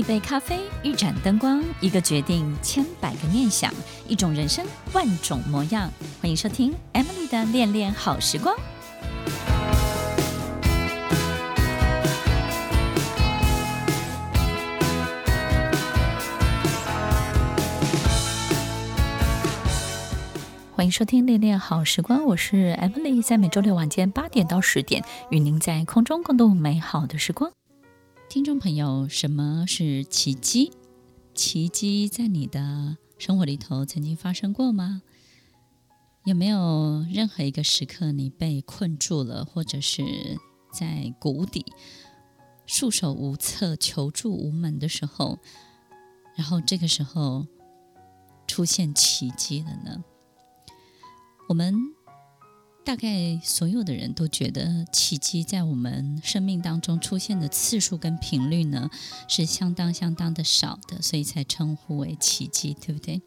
一杯咖啡，一盏灯光，一个决定，千百个念想，一种人生，万种模样。欢迎收听 Emily 的恋恋好时光。欢迎收听恋恋好时光，我是 Emily，在每周六晚间八点到十点，与您在空中共度美好的时光。听众朋友，什么是奇迹？奇迹在你的生活里头曾经发生过吗？有没有任何一个时刻你被困住了，或者是在谷底束手无策、求助无门的时候，然后这个时候出现奇迹了呢？我们。大概所有的人都觉得奇迹在我们生命当中出现的次数跟频率呢，是相当相当的少的，所以才称呼为奇迹，对不对？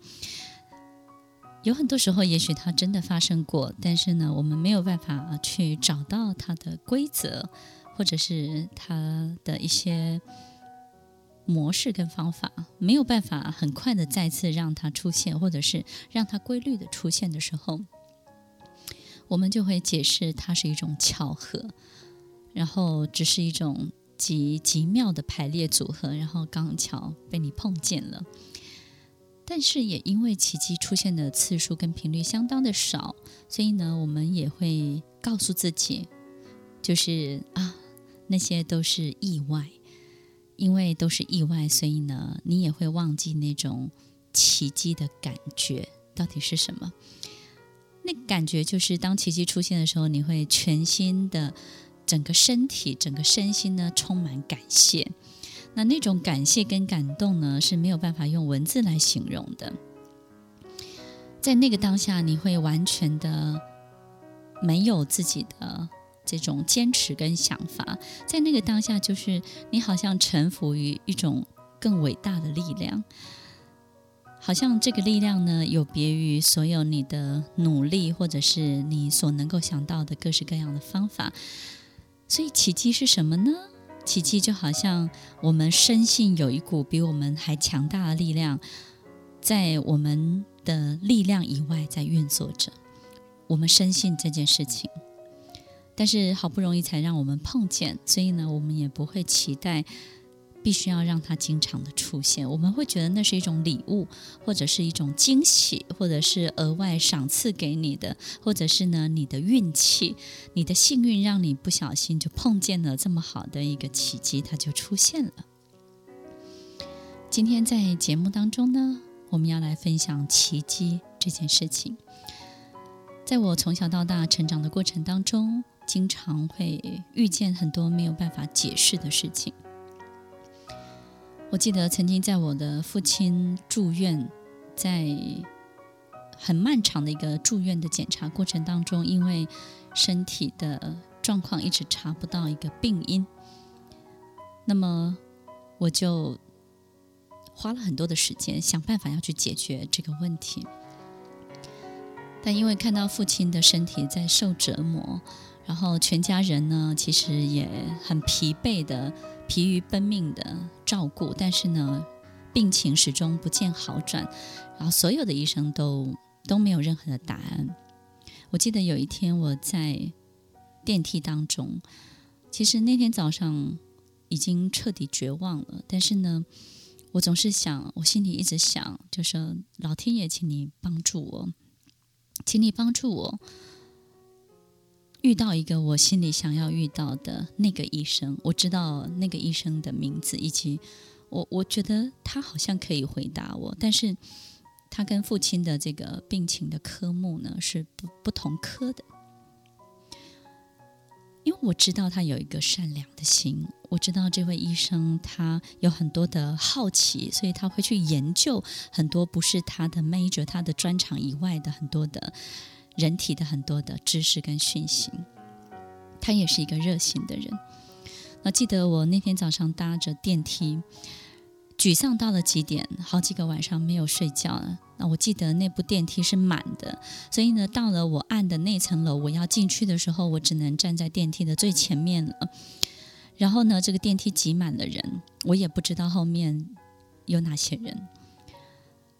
有很多时候，也许它真的发生过，但是呢，我们没有办法去找到它的规则，或者是它的一些模式跟方法，没有办法很快的再次让它出现，或者是让它规律的出现的时候。我们就会解释它是一种巧合，然后只是一种极极妙的排列组合，然后刚巧被你碰见了。但是也因为奇迹出现的次数跟频率相当的少，所以呢，我们也会告诉自己，就是啊，那些都是意外，因为都是意外，所以呢，你也会忘记那种奇迹的感觉到底是什么。那感觉就是，当奇迹出现的时候，你会全新的整个身体、整个身心呢，充满感谢。那那种感谢跟感动呢，是没有办法用文字来形容的。在那个当下，你会完全的没有自己的这种坚持跟想法。在那个当下，就是你好像臣服于一种更伟大的力量。好像这个力量呢，有别于所有你的努力，或者是你所能够想到的各式各样的方法。所以奇迹是什么呢？奇迹就好像我们深信有一股比我们还强大的力量，在我们的力量以外在运作着。我们深信这件事情，但是好不容易才让我们碰见，所以呢，我们也不会期待。必须要让它经常的出现，我们会觉得那是一种礼物，或者是一种惊喜，或者是额外赏赐给你的，或者是呢你的运气、你的幸运，让你不小心就碰见了这么好的一个奇迹，它就出现了。今天在节目当中呢，我们要来分享奇迹这件事情。在我从小到大成长的过程当中，经常会遇见很多没有办法解释的事情。我记得曾经在我的父亲住院，在很漫长的一个住院的检查过程当中，因为身体的状况一直查不到一个病因，那么我就花了很多的时间想办法要去解决这个问题。但因为看到父亲的身体在受折磨，然后全家人呢其实也很疲惫的。疲于奔命的照顾，但是呢，病情始终不见好转，然后所有的医生都都没有任何的答案。我记得有一天我在电梯当中，其实那天早上已经彻底绝望了，但是呢，我总是想，我心里一直想，就说老天爷，请你帮助我，请你帮助我。遇到一个我心里想要遇到的那个医生，我知道那个医生的名字，以及我我觉得他好像可以回答我，但是他跟父亲的这个病情的科目呢是不不同科的，因为我知道他有一个善良的心，我知道这位医生他有很多的好奇，所以他会去研究很多不是他的 major 他的专长以外的很多的。人体的很多的知识跟讯息，他也是一个热心的人。那记得我那天早上搭着电梯，沮丧到了极点，好几个晚上没有睡觉了。那我记得那部电梯是满的，所以呢，到了我按的那层楼，我要进去的时候，我只能站在电梯的最前面了。然后呢，这个电梯挤满了人，我也不知道后面有哪些人，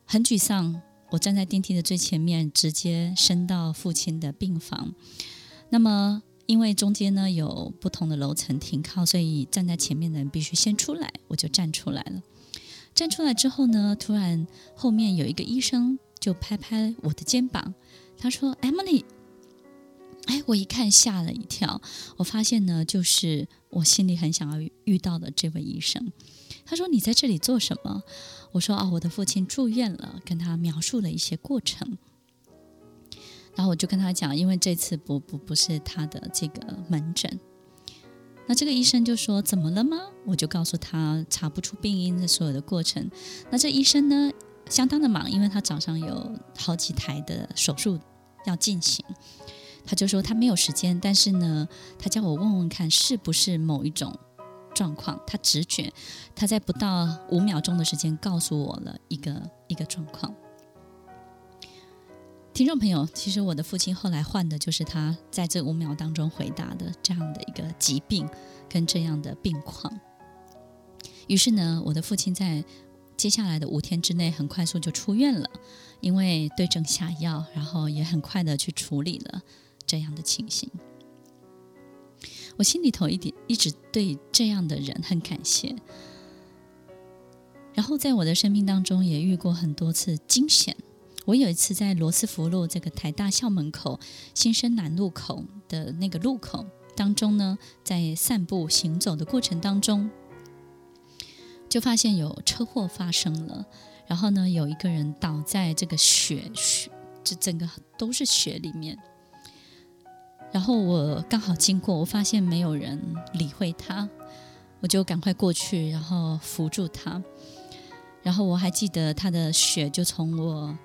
很沮丧。我站在电梯的最前面，直接升到父亲的病房。那么，因为中间呢有不同的楼层停靠，所以站在前面的人必须先出来。我就站出来了。站出来之后呢，突然后面有一个医生就拍拍我的肩膀，他说：“Emily。”哎，我一看吓了一跳，我发现呢，就是我心里很想要遇到的这位医生。他说：“你在这里做什么？”我说：“哦，我的父亲住院了。”跟他描述了一些过程，然后我就跟他讲，因为这次不不不是他的这个门诊。那这个医生就说：“怎么了吗？”我就告诉他查不出病因的所有的过程。那这医生呢，相当的忙，因为他早上有好几台的手术要进行。他就说他没有时间，但是呢，他叫我问问看是不是某一种状况。他直觉，他在不到五秒钟的时间告诉我了一个一个状况。听众朋友，其实我的父亲后来患的就是他在这五秒当中回答的这样的一个疾病跟这样的病况。于是呢，我的父亲在接下来的五天之内很快速就出院了，因为对症下药，然后也很快的去处理了。这样的情形，我心里头一点一直对这样的人很感谢。然后在我的生命当中也遇过很多次惊险。我有一次在罗斯福路这个台大校门口新生南路口的那个路口当中呢，在散步行走的过程当中，就发现有车祸发生了。然后呢，有一个人倒在这个雪雪，这整个都是雪里面。然后我刚好经过，我发现没有人理会他，我就赶快过去，然后扶住他。然后我还记得他的血就从我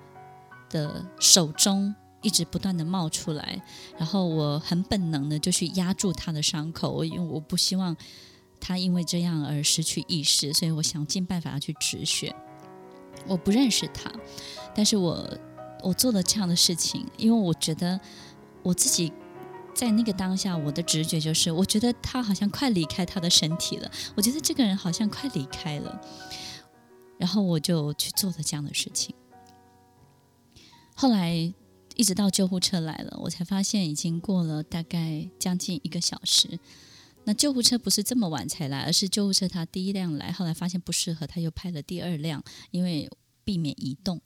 的手中一直不断的冒出来，然后我很本能的就去压住他的伤口，我因为我不希望他因为这样而失去意识，所以我想尽办法要去止血。我不认识他，但是我我做了这样的事情，因为我觉得我自己。在那个当下，我的直觉就是，我觉得他好像快离开他的身体了。我觉得这个人好像快离开了，然后我就去做了这样的事情。后来一直到救护车来了，我才发现已经过了大概将近一个小时。那救护车不是这么晚才来，而是救护车他第一辆来，后来发现不适合，他又派了第二辆，因为避免移动。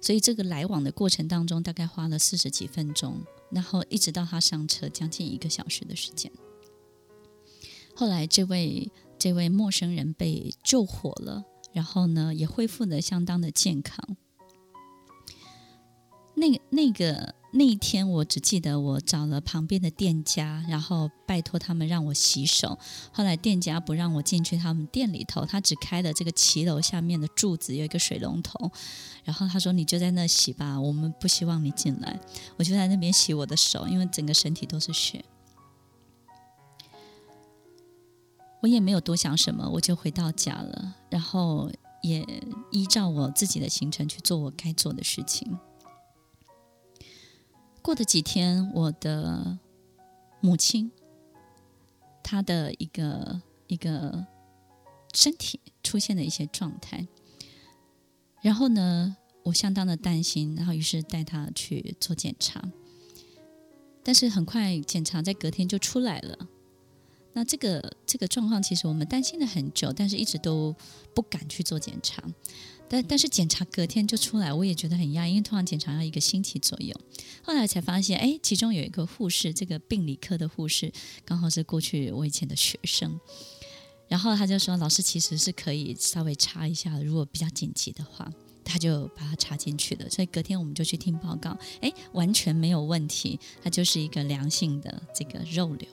所以这个来往的过程当中，大概花了四十几分钟。然后一直到他上车，将近一个小时的时间。后来这位这位陌生人被救活了，然后呢也恢复的相当的健康。那那个那一天，我只记得我找了旁边的店家，然后拜托他们让我洗手。后来店家不让我进去他们店里头，他只开了这个骑楼下面的柱子，有一个水龙头。然后他说：“你就在那洗吧，我们不希望你进来。”我就在那边洗我的手，因为整个身体都是血。我也没有多想什么，我就回到家了，然后也依照我自己的行程去做我该做的事情。过了几天，我的母亲，她的一个一个身体出现了一些状态，然后呢，我相当的担心，然后于是带她去做检查，但是很快检查在隔天就出来了。那这个这个状况其实我们担心了很久，但是一直都不敢去做检查。但但是检查隔天就出来，我也觉得很讶异，因为通常检查要一个星期左右。后来才发现，哎，其中有一个护士，这个病理科的护士，刚好是过去我以前的学生。然后他就说，老师其实是可以稍微插一下，如果比较紧急的话，他就把它插进去了。所以隔天我们就去听报告，哎，完全没有问题，它就是一个良性的这个肉瘤。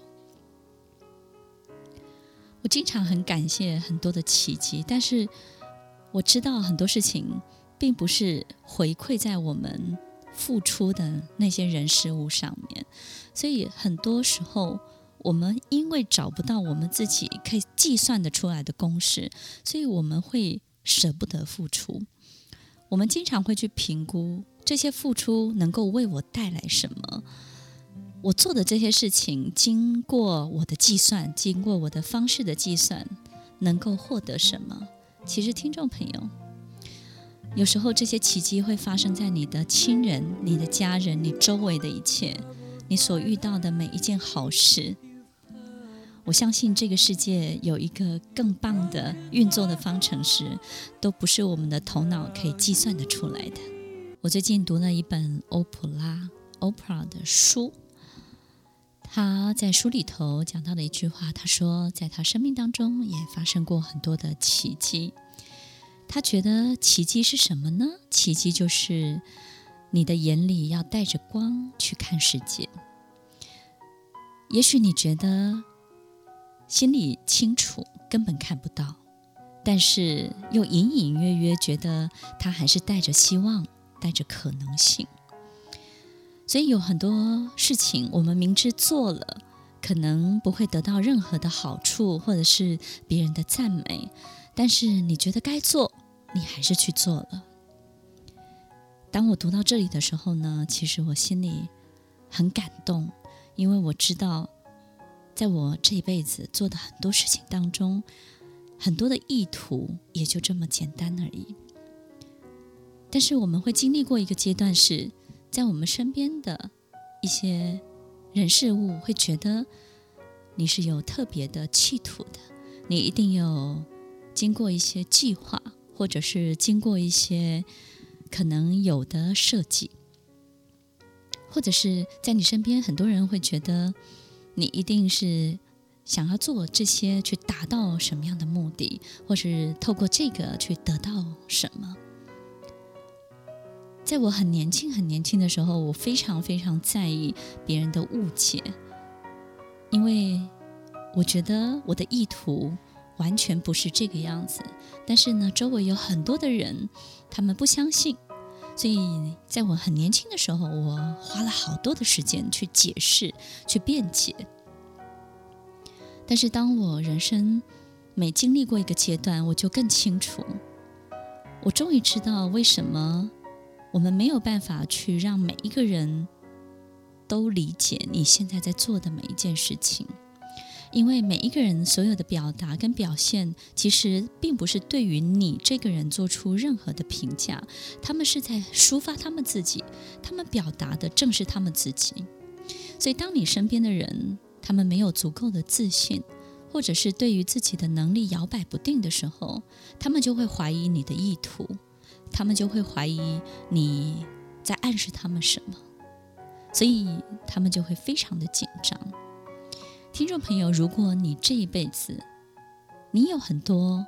我经常很感谢很多的奇迹，但是。我知道很多事情并不是回馈在我们付出的那些人事物上面，所以很多时候我们因为找不到我们自己可以计算得出来的公式，所以我们会舍不得付出。我们经常会去评估这些付出能够为我带来什么。我做的这些事情，经过我的计算，经过我的方式的计算，能够获得什么？其实，听众朋友，有时候这些奇迹会发生在你的亲人、你的家人、你周围的一切，你所遇到的每一件好事。我相信这个世界有一个更棒的运作的方程式，都不是我们的头脑可以计算得出来的。我最近读了一本欧普拉 （Oprah） 的书。他在书里头讲到的一句话，他说，在他生命当中也发生过很多的奇迹。他觉得奇迹是什么呢？奇迹就是你的眼里要带着光去看世界。也许你觉得心里清楚，根本看不到，但是又隐隐约约觉得他还是带着希望，带着可能性。所以有很多事情，我们明知做了，可能不会得到任何的好处，或者是别人的赞美，但是你觉得该做，你还是去做了。当我读到这里的时候呢，其实我心里很感动，因为我知道，在我这一辈子做的很多事情当中，很多的意图也就这么简单而已。但是我们会经历过一个阶段是。在我们身边的一些人事物会觉得你是有特别的企图的，你一定有经过一些计划，或者是经过一些可能有的设计，或者是在你身边很多人会觉得你一定是想要做这些去达到什么样的目的，或是透过这个去得到什么。在我很年轻、很年轻的时候，我非常非常在意别人的误解，因为我觉得我的意图完全不是这个样子。但是呢，周围有很多的人，他们不相信，所以在我很年轻的时候，我花了好多的时间去解释、去辩解。但是当我人生每经历过一个阶段，我就更清楚，我终于知道为什么。我们没有办法去让每一个人都理解你现在在做的每一件事情，因为每一个人所有的表达跟表现，其实并不是对于你这个人做出任何的评价，他们是在抒发他们自己，他们表达的正是他们自己。所以，当你身边的人他们没有足够的自信，或者是对于自己的能力摇摆不定的时候，他们就会怀疑你的意图。他们就会怀疑你在暗示他们什么，所以他们就会非常的紧张。听众朋友，如果你这一辈子你有很多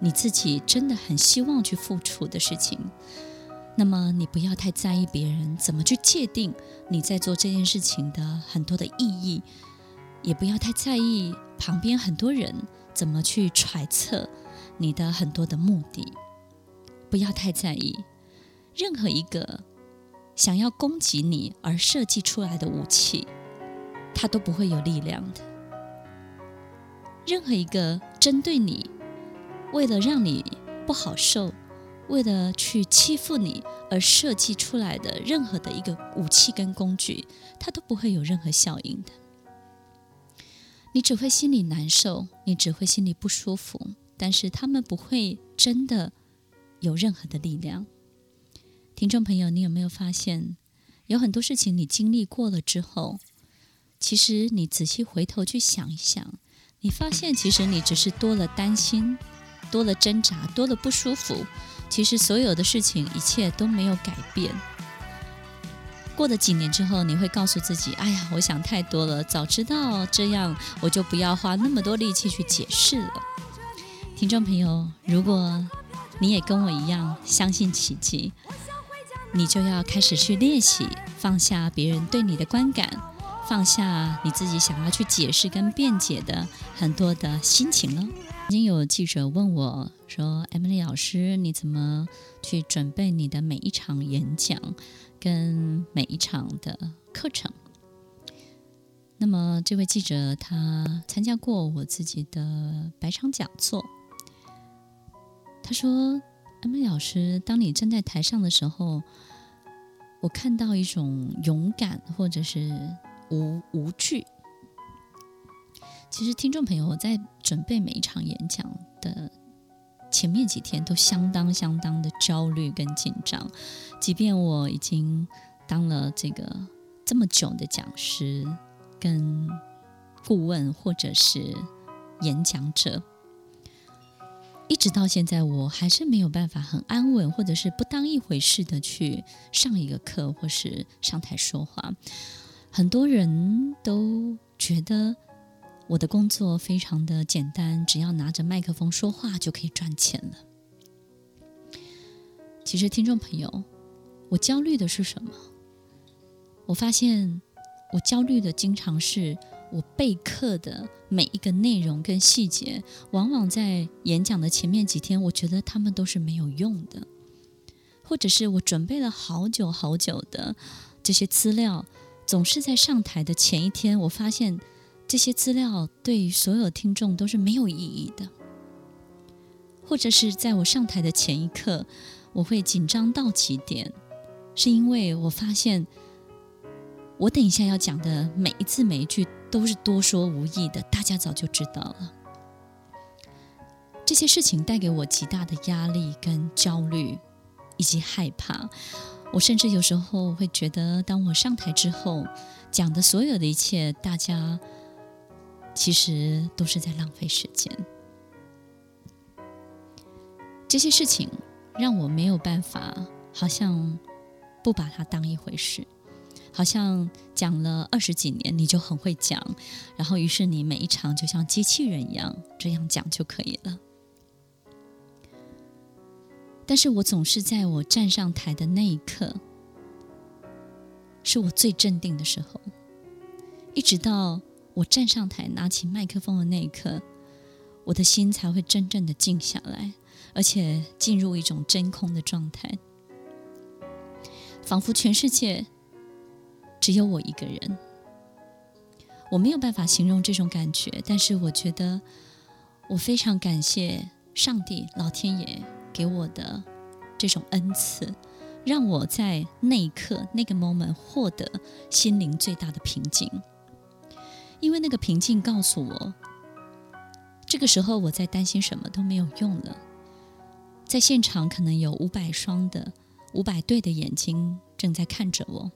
你自己真的很希望去付出的事情，那么你不要太在意别人怎么去界定你在做这件事情的很多的意义，也不要太在意旁边很多人怎么去揣测你的很多的目的。不要太在意，任何一个想要攻击你而设计出来的武器，它都不会有力量的。任何一个针对你，为了让你不好受，为了去欺负你而设计出来的任何的一个武器跟工具，它都不会有任何效应的。你只会心里难受，你只会心里不舒服，但是他们不会真的。有任何的力量，听众朋友，你有没有发现，有很多事情你经历过了之后，其实你仔细回头去想一想，你发现其实你只是多了担心，多了挣扎，多了不舒服。其实所有的事情，一切都没有改变。过了几年之后，你会告诉自己：“哎呀，我想太多了，早知道这样，我就不要花那么多力气去解释了。”听众朋友，如果你也跟我一样相信奇迹，你就要开始去练习放下别人对你的观感，放下你自己想要去解释跟辩解的很多的心情了。曾经有记者问我说：“Emily 老师，你怎么去准备你的每一场演讲跟每一场的课程？”那么这位记者他参加过我自己的百场讲座。他说：“艾美老师，当你站在台上的时候，我看到一种勇敢，或者是无无惧。其实，听众朋友，我在准备每一场演讲的前面几天，都相当相当的焦虑跟紧张。即便我已经当了这个这么久的讲师、跟顾问或者是演讲者，一直到现在，我还是没有办法很安稳，或者是不当一回事的去上一个课，或是上台说话。很多人都觉得。我的工作非常的简单，只要拿着麦克风说话就可以赚钱了。其实，听众朋友，我焦虑的是什么？我发现我焦虑的经常是我备课的每一个内容跟细节，往往在演讲的前面几天，我觉得他们都是没有用的，或者是我准备了好久好久的这些资料，总是在上台的前一天，我发现。这些资料对所有听众都是没有意义的，或者是在我上台的前一刻，我会紧张到极点，是因为我发现我等一下要讲的每一字每一句都是多说无益的，大家早就知道了。这些事情带给我极大的压力跟焦虑以及害怕，我甚至有时候会觉得，当我上台之后讲的所有的一切，大家。其实都是在浪费时间。这些事情让我没有办法，好像不把它当一回事，好像讲了二十几年你就很会讲，然后于是你每一场就像机器人一样这样讲就可以了。但是我总是在我站上台的那一刻，是我最镇定的时候，一直到。我站上台，拿起麦克风的那一刻，我的心才会真正的静下来，而且进入一种真空的状态，仿佛全世界只有我一个人。我没有办法形容这种感觉，但是我觉得我非常感谢上帝、老天爷给我的这种恩赐，让我在那一刻、那个 moment 获得心灵最大的平静。因为那个平静告诉我，这个时候我在担心什么都没有用了。在现场可能有五百双的、五百对的眼睛正在看着我。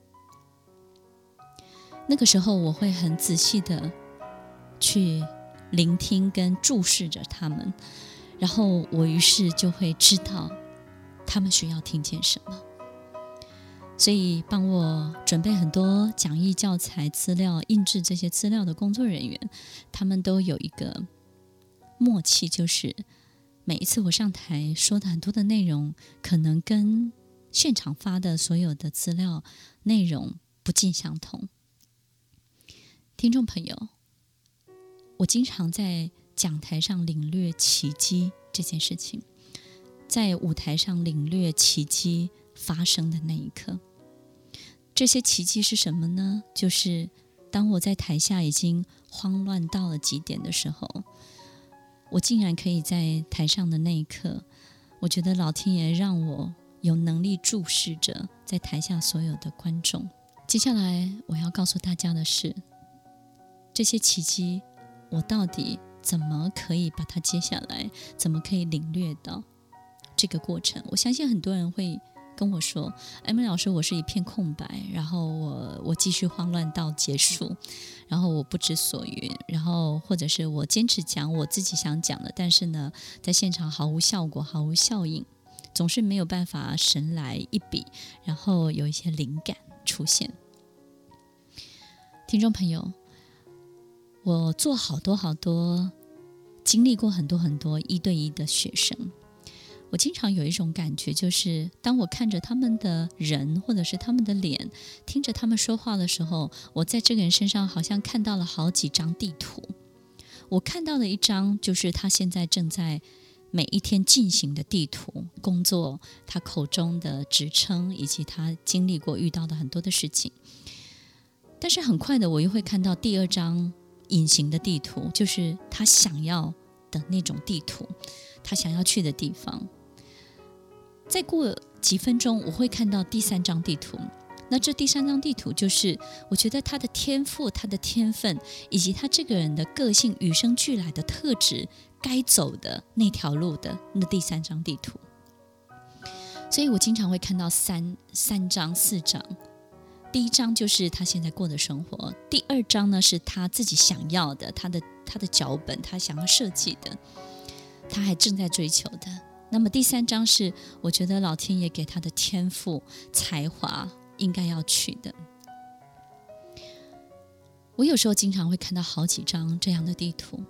那个时候我会很仔细的去聆听跟注视着他们，然后我于是就会知道他们需要听见什么。所以，帮我准备很多讲义、教材、资料、印制这些资料的工作人员，他们都有一个默契，就是每一次我上台说的很多的内容，可能跟现场发的所有的资料内容不尽相同。听众朋友，我经常在讲台上领略奇迹这件事情，在舞台上领略奇迹发生的那一刻。这些奇迹是什么呢？就是当我在台下已经慌乱到了极点的时候，我竟然可以在台上的那一刻，我觉得老天爷让我有能力注视着在台下所有的观众。接下来我要告诉大家的是，这些奇迹我到底怎么可以把它接下来？怎么可以领略到这个过程？我相信很多人会。跟我说，Emily 老师，我是一片空白，然后我我继续慌乱到结束，然后我不知所云，然后或者是我坚持讲我自己想讲的，但是呢，在现场毫无效果，毫无效应，总是没有办法神来一笔，然后有一些灵感出现。听众朋友，我做好多好多，经历过很多很多一对一的学生。我经常有一种感觉，就是当我看着他们的人，或者是他们的脸，听着他们说话的时候，我在这个人身上好像看到了好几张地图。我看到的一张就是他现在正在每一天进行的地图，工作，他口中的职称，以及他经历过遇到的很多的事情。但是很快的，我又会看到第二张隐形的地图，就是他想要的那种地图，他想要去的地方。再过几分钟，我会看到第三张地图。那这第三张地图就是，我觉得他的天赋、他的天分，以及他这个人的个性与生俱来的特质，该走的那条路的那第三张地图。所以我经常会看到三三张、四张。第一张就是他现在过的生活，第二张呢是他自己想要的，他的他的脚本，他想要设计的，他还正在追求的。那么第三张是我觉得老天爷给他的天赋才华。应该要去的。我有时候经常会看到好几张这样的地图，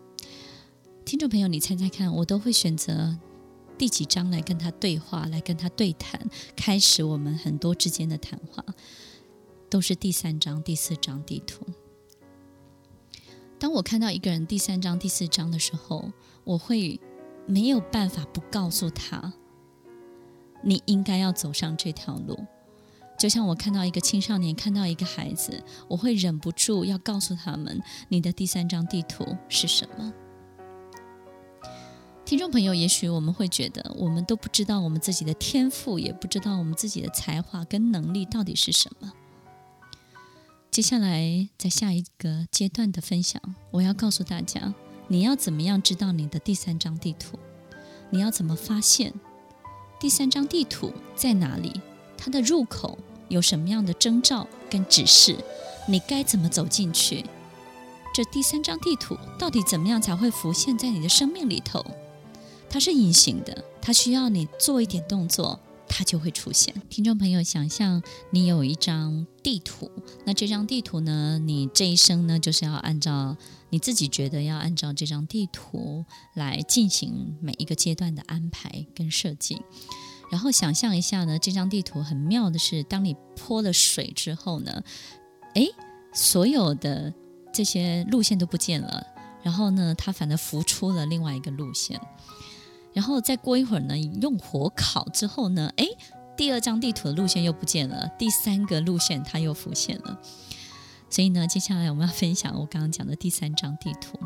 听众朋友，你猜猜看，我都会选择第几张来跟他对话，来跟他对谈，开始我们很多之间的谈话，都是第三张、第四张地图。当我看到一个人第三张、第四张的时候，我会没有办法不告诉他，你应该要走上这条路。就像我看到一个青少年，看到一个孩子，我会忍不住要告诉他们：你的第三张地图是什么？听众朋友，也许我们会觉得，我们都不知道我们自己的天赋，也不知道我们自己的才华跟能力到底是什么。接下来，在下一个阶段的分享，我要告诉大家，你要怎么样知道你的第三张地图？你要怎么发现第三张地图在哪里？它的入口？有什么样的征兆跟指示？你该怎么走进去？这第三张地图到底怎么样才会浮现在你的生命里头？它是隐形的，它需要你做一点动作，它就会出现。听众朋友，想象你有一张地图，那这张地图呢，你这一生呢，就是要按照你自己觉得要按照这张地图来进行每一个阶段的安排跟设计。然后想象一下呢，这张地图很妙的是，当你泼了水之后呢，哎，所有的这些路线都不见了，然后呢，它反而浮出了另外一个路线。然后再过一会儿呢，用火烤之后呢，哎，第二张地图的路线又不见了，第三个路线它又浮现了。所以呢，接下来我们要分享我刚刚讲的第三张地图。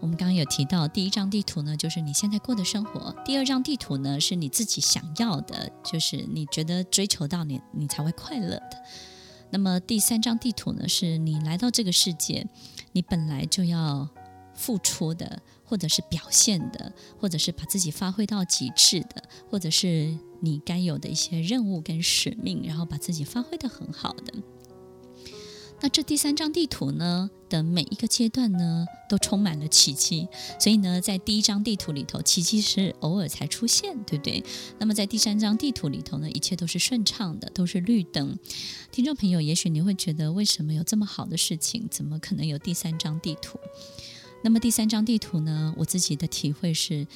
我们刚刚有提到，第一张地图呢，就是你现在过的生活；第二张地图呢，是你自己想要的，就是你觉得追求到你，你才会快乐的。那么第三张地图呢，是你来到这个世界，你本来就要付出的，或者是表现的，或者是把自己发挥到极致的，或者是你该有的一些任务跟使命，然后把自己发挥得很好的。那这第三张地图呢的每一个阶段呢，都充满了奇迹。所以呢，在第一张地图里头，奇迹是偶尔才出现，对不对？那么在第三张地图里头呢，一切都是顺畅的，都是绿灯。听众朋友，也许你会觉得，为什么有这么好的事情，怎么可能有第三张地图？那么第三张地图呢，我自己的体会是。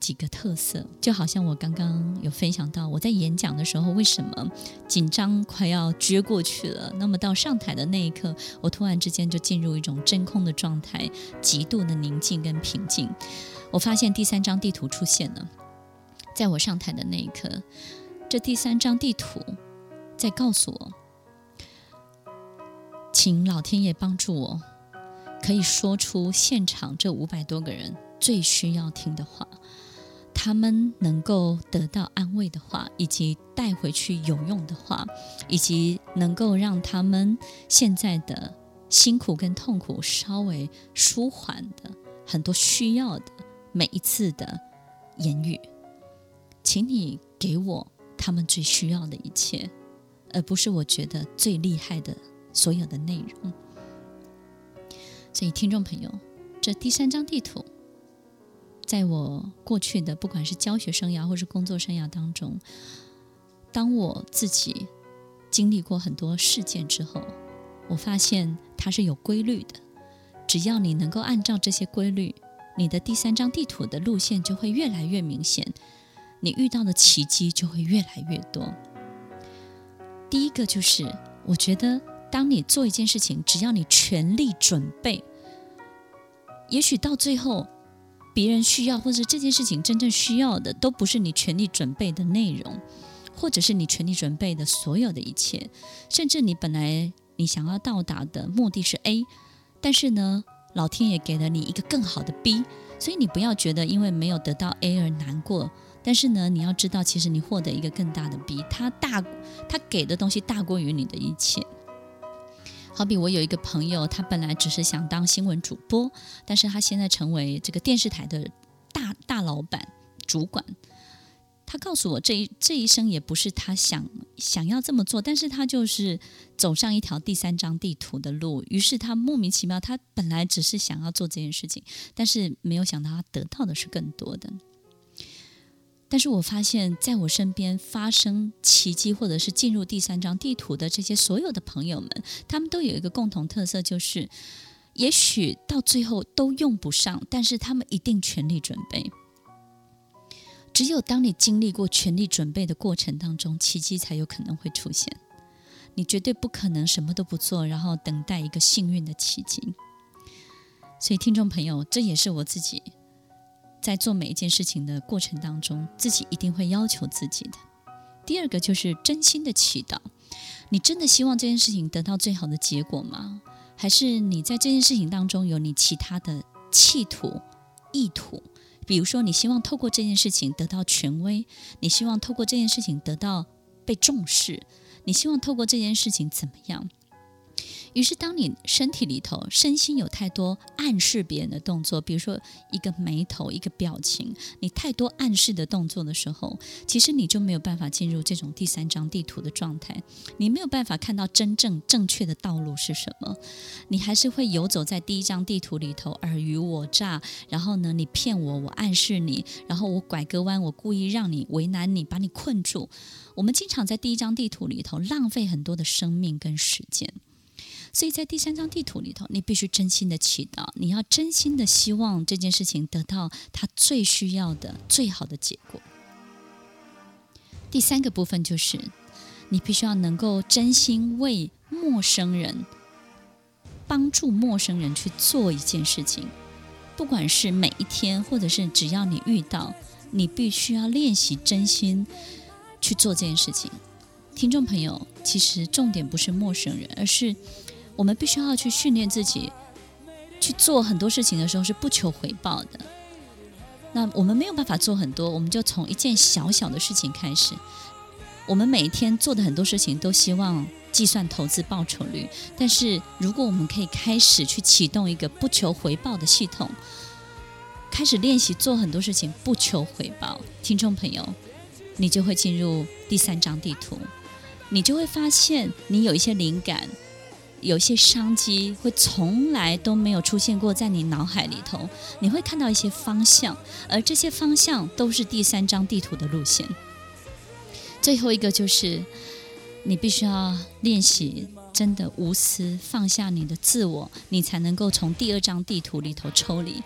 几个特色，就好像我刚刚有分享到，我在演讲的时候，为什么紧张快要撅过去了？那么到上台的那一刻，我突然之间就进入一种真空的状态，极度的宁静跟平静。我发现第三张地图出现了，在我上台的那一刻，这第三张地图在告诉我，请老天爷帮助我，可以说出现场这五百多个人最需要听的话。他们能够得到安慰的话，以及带回去有用的话，以及能够让他们现在的辛苦跟痛苦稍微舒缓的很多需要的每一次的言语，请你给我他们最需要的一切，而不是我觉得最厉害的所有的内容。所以，听众朋友，这第三张地图。在我过去的不管是教学生涯或是工作生涯当中，当我自己经历过很多事件之后，我发现它是有规律的。只要你能够按照这些规律，你的第三张地图的路线就会越来越明显，你遇到的奇迹就会越来越多。第一个就是，我觉得当你做一件事情，只要你全力准备，也许到最后。别人需要，或者这件事情真正需要的，都不是你全力准备的内容，或者是你全力准备的所有的一切，甚至你本来你想要到达的目的是 A，但是呢，老天爷给了你一个更好的 B，所以你不要觉得因为没有得到 A 而难过，但是呢，你要知道，其实你获得一个更大的，B，他大，他给的东西大过于你的一切。好比我有一个朋友，他本来只是想当新闻主播，但是他现在成为这个电视台的大大老板、主管。他告诉我，这一这一生也不是他想想要这么做，但是他就是走上一条第三张地图的路。于是他莫名其妙，他本来只是想要做这件事情，但是没有想到他得到的是更多的。但是我发现，在我身边发生奇迹，或者是进入第三张地图的这些所有的朋友们，他们都有一个共同特色，就是也许到最后都用不上，但是他们一定全力准备。只有当你经历过全力准备的过程当中，奇迹才有可能会出现。你绝对不可能什么都不做，然后等待一个幸运的奇迹。所以，听众朋友，这也是我自己在做每一件事情的过程当中，自己一定会要求自己的。第二个就是真心的祈祷。你真的希望这件事情得到最好的结果吗？还是你在这件事情当中有你其他的企图、意图？比如说，你希望透过这件事情得到权威，你希望透过这件事情得到被重视，你希望透过这件事情怎么样？于是，当你身体里头、身心有太多暗示别人的动作，比如说一个眉头、一个表情，你太多暗示的动作的时候，其实你就没有办法进入这种第三张地图的状态，你没有办法看到真正正确的道路是什么，你还是会游走在第一张地图里头，尔虞我诈，然后呢，你骗我，我暗示你，然后我拐个弯，我故意让你为难你，把你困住。我们经常在第一张地图里头浪费很多的生命跟时间。所以在第三张地图里头，你必须真心的祈祷，你要真心的希望这件事情得到他最需要的最好的结果。第三个部分就是，你必须要能够真心为陌生人帮助陌生人去做一件事情，不管是每一天，或者是只要你遇到，你必须要练习真心去做这件事情。听众朋友，其实重点不是陌生人，而是。我们必须要去训练自己，去做很多事情的时候是不求回报的。那我们没有办法做很多，我们就从一件小小的事情开始。我们每一天做的很多事情都希望计算投资报酬率，但是如果我们可以开始去启动一个不求回报的系统，开始练习做很多事情不求回报，听众朋友，你就会进入第三张地图，你就会发现你有一些灵感。有些商机会从来都没有出现过在你脑海里头，你会看到一些方向，而这些方向都是第三张地图的路线。最后一个就是，你必须要练习真的无私，放下你的自我，你才能够从第二张地图里头抽离。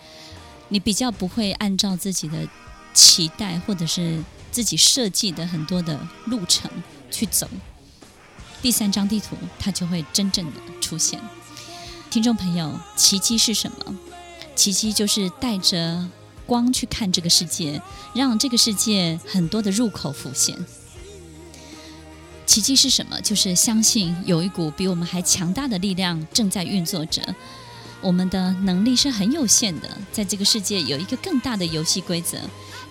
你比较不会按照自己的期待或者是自己设计的很多的路程去走。第三张地图，它就会真正的出现。听众朋友，奇迹是什么？奇迹就是带着光去看这个世界，让这个世界很多的入口浮现。奇迹是什么？就是相信有一股比我们还强大的力量正在运作着。我们的能力是很有限的，在这个世界有一个更大的游戏规则。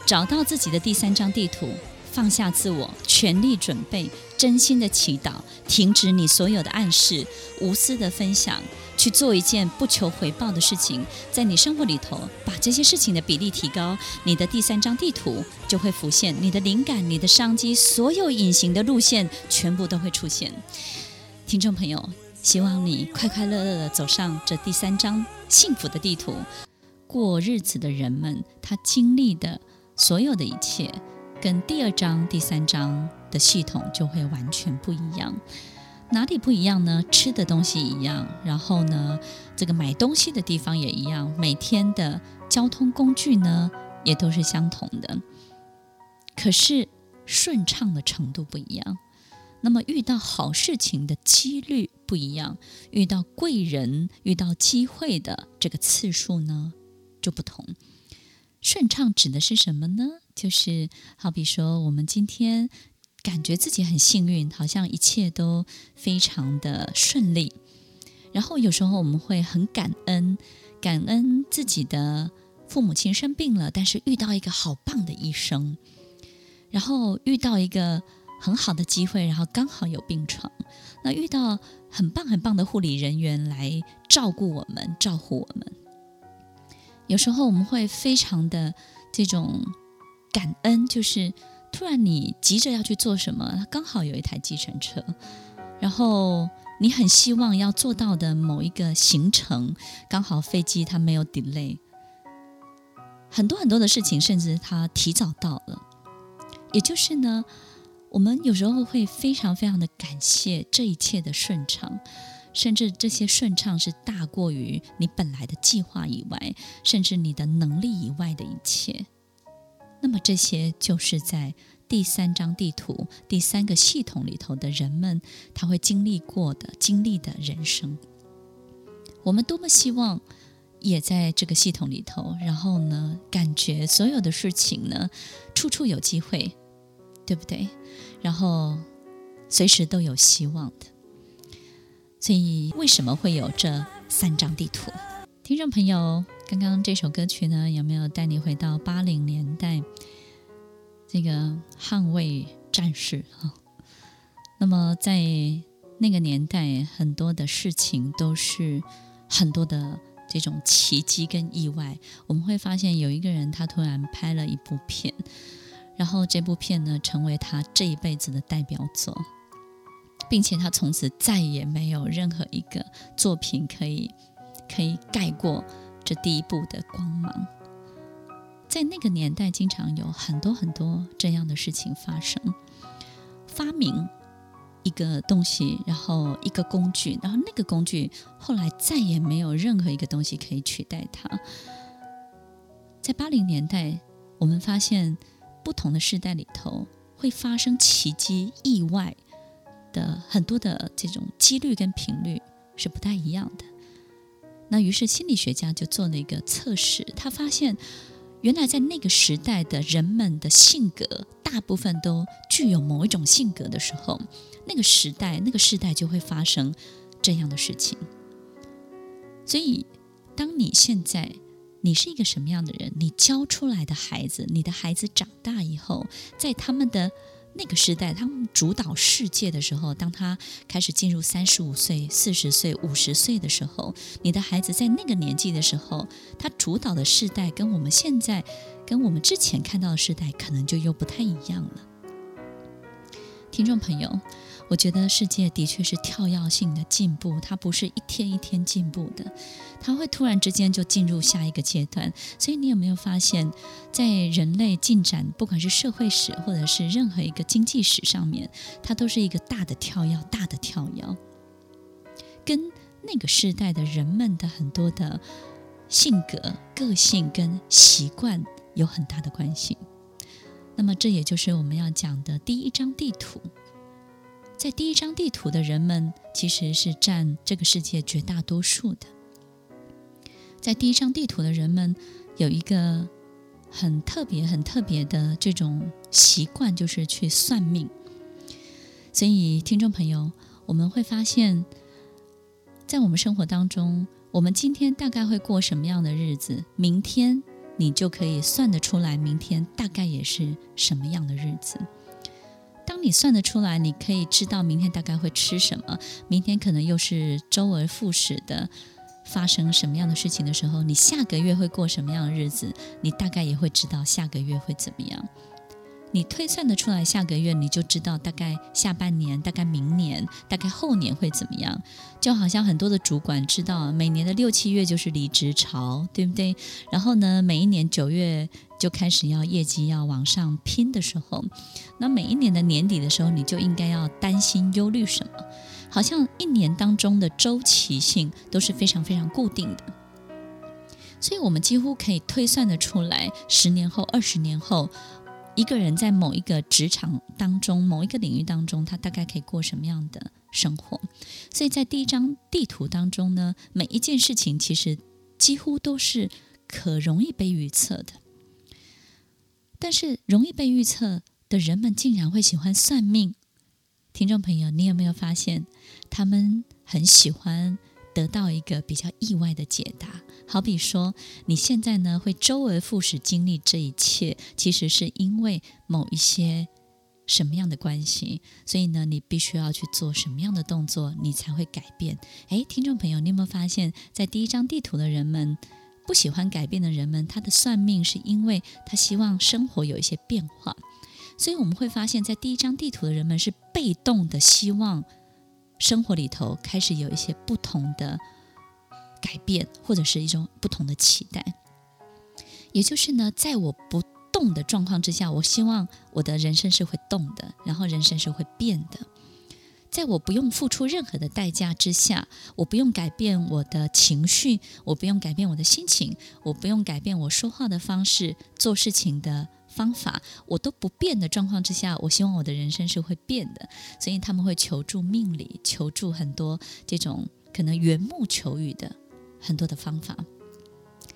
找到自己的第三张地图。放下自我，全力准备，真心的祈祷，停止你所有的暗示，无私的分享，去做一件不求回报的事情，在你生活里头把这些事情的比例提高，你的第三张地图就会浮现，你的灵感、你的商机，所有隐形的路线全部都会出现。听众朋友，希望你快快乐乐的走上这第三张幸福的地图，过日子的人们，他经历的所有的一切。跟第二章、第三章的系统就会完全不一样，哪里不一样呢？吃的东西一样，然后呢，这个买东西的地方也一样，每天的交通工具呢也都是相同的，可是顺畅的程度不一样。那么遇到好事情的几率不一样，遇到贵人、遇到机会的这个次数呢就不同。顺畅指的是什么呢？就是好比说，我们今天感觉自己很幸运，好像一切都非常的顺利。然后有时候我们会很感恩，感恩自己的父母亲生病了，但是遇到一个好棒的医生，然后遇到一个很好的机会，然后刚好有病床，那遇到很棒很棒的护理人员来照顾我们、照顾我们。有时候我们会非常的这种感恩，就是突然你急着要去做什么，刚好有一台计程车，然后你很希望要做到的某一个行程，刚好飞机它没有 delay，很多很多的事情，甚至它提早到了。也就是呢，我们有时候会非常非常的感谢这一切的顺畅，甚至这些顺畅是大过于你本来的计划以外，甚至你的能力以外的一切。那么这些就是在第三张地图、第三个系统里头的人们，他会经历过的、经历的人生。我们多么希望也在这个系统里头，然后呢，感觉所有的事情呢，处处有机会。对不对？然后随时都有希望的。所以为什么会有这三张地图？听众朋友，刚刚这首歌曲呢，有没有带你回到八零年代这个捍卫战士啊？那么在那个年代，很多的事情都是很多的这种奇迹跟意外。我们会发现有一个人，他突然拍了一部片。然后这部片呢，成为他这一辈子的代表作，并且他从此再也没有任何一个作品可以可以盖过这第一部的光芒。在那个年代，经常有很多很多这样的事情发生：发明一个东西，然后一个工具，然后那个工具后来再也没有任何一个东西可以取代它。在八零年代，我们发现。不同的时代里头会发生奇迹、意外的很多的这种几率跟频率是不太一样的。那于是心理学家就做了一个测试，他发现原来在那个时代的人们的性格大部分都具有某一种性格的时候，那个时代那个时代就会发生这样的事情。所以当你现在。你是一个什么样的人？你教出来的孩子，你的孩子长大以后，在他们的那个时代，他们主导世界的时候，当他开始进入三十五岁、四十岁、五十岁的时候，你的孩子在那个年纪的时候，他主导的世代跟我们现在、跟我们之前看到的世代，可能就又不太一样了。听众朋友。我觉得世界的确是跳跃性的进步，它不是一天一天进步的，它会突然之间就进入下一个阶段。所以你有没有发现，在人类进展，不管是社会史或者是任何一个经济史上面，它都是一个大的跳跃，大的跳跃，跟那个时代的人们的很多的性格、个性跟习惯有很大的关系。那么这也就是我们要讲的第一张地图。在第一张地图的人们，其实是占这个世界绝大多数的。在第一张地图的人们，有一个很特别、很特别的这种习惯，就是去算命。所以，听众朋友，我们会发现，在我们生活当中，我们今天大概会过什么样的日子，明天你就可以算得出来，明天大概也是什么样的日子。当你算得出来，你可以知道明天大概会吃什么，明天可能又是周而复始的发生什么样的事情的时候，你下个月会过什么样的日子，你大概也会知道下个月会怎么样。你推算得出来下个月，你就知道大概下半年、大概明年、大概后年会怎么样。就好像很多的主管知道，每年的六七月就是离职潮，对不对？然后呢，每一年九月就开始要业绩要往上拼的时候，那每一年的年底的时候，你就应该要担心忧虑什么？好像一年当中的周期性都是非常非常固定的，所以我们几乎可以推算得出来，十年后、二十年后。一个人在某一个职场当中，某一个领域当中，他大概可以过什么样的生活？所以在第一张地图当中呢，每一件事情其实几乎都是可容易被预测的。但是容易被预测的人们竟然会喜欢算命。听众朋友，你有没有发现，他们很喜欢得到一个比较意外的解答？好比说，你现在呢会周而复始经历这一切，其实是因为某一些什么样的关系，所以呢，你必须要去做什么样的动作，你才会改变。诶，听众朋友，你有没有发现，在第一张地图的人们，不喜欢改变的人们，他的算命是因为他希望生活有一些变化。所以我们会发现，在第一张地图的人们是被动的，希望生活里头开始有一些不同的改变，或者是一种不同的期待。也就是呢，在我不动的状况之下，我希望我的人生是会动的，然后人生是会变的。在我不用付出任何的代价之下，我不用改变我的情绪，我不用改变我的心情，我不用改变我说话的方式、做事情的方法，我都不变的状况之下，我希望我的人生是会变的。所以他们会求助命理，求助很多这种可能缘木求鱼的很多的方法，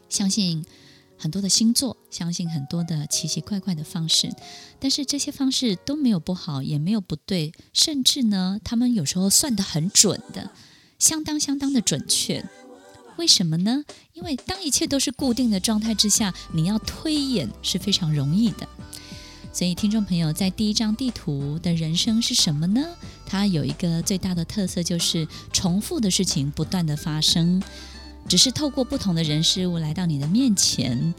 相信。很多的星座，相信很多的奇奇怪怪的方式，但是这些方式都没有不好，也没有不对，甚至呢，他们有时候算得很准的，相当相当的准确。为什么呢？因为当一切都是固定的状态之下，你要推演是非常容易的。所以，听众朋友，在第一张地图的人生是什么呢？它有一个最大的特色，就是重复的事情不断的发生。只是透过不同的人事物来到你的面前，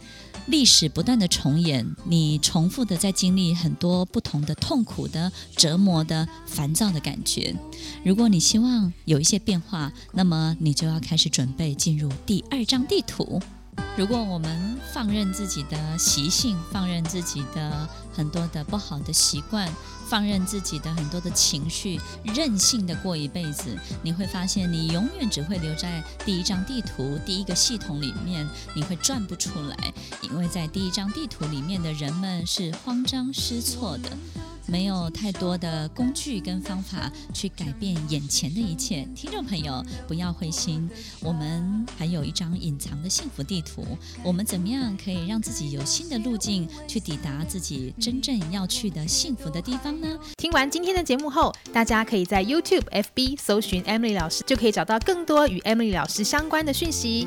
历史不断的重演，你重复的在经历很多不同的痛苦的、折磨的、烦躁的感觉。如果你希望有一些变化，那么你就要开始准备进入第二张地图。如果我们放任自己的习性，放任自己的很多的不好的习惯，放任自己的很多的情绪，任性的过一辈子，你会发现你永远只会留在第一张地图、第一个系统里面，你会转不出来，因为在第一张地图里面的人们是慌张失措的。没有太多的工具跟方法去改变眼前的一切，听众朋友不要灰心，我们还有一张隐藏的幸福地图。我们怎么样可以让自己有新的路径去抵达自己真正要去的幸福的地方呢？听完今天的节目后，大家可以在 YouTube、FB 搜寻 Emily 老师，就可以找到更多与 Emily 老师相关的讯息。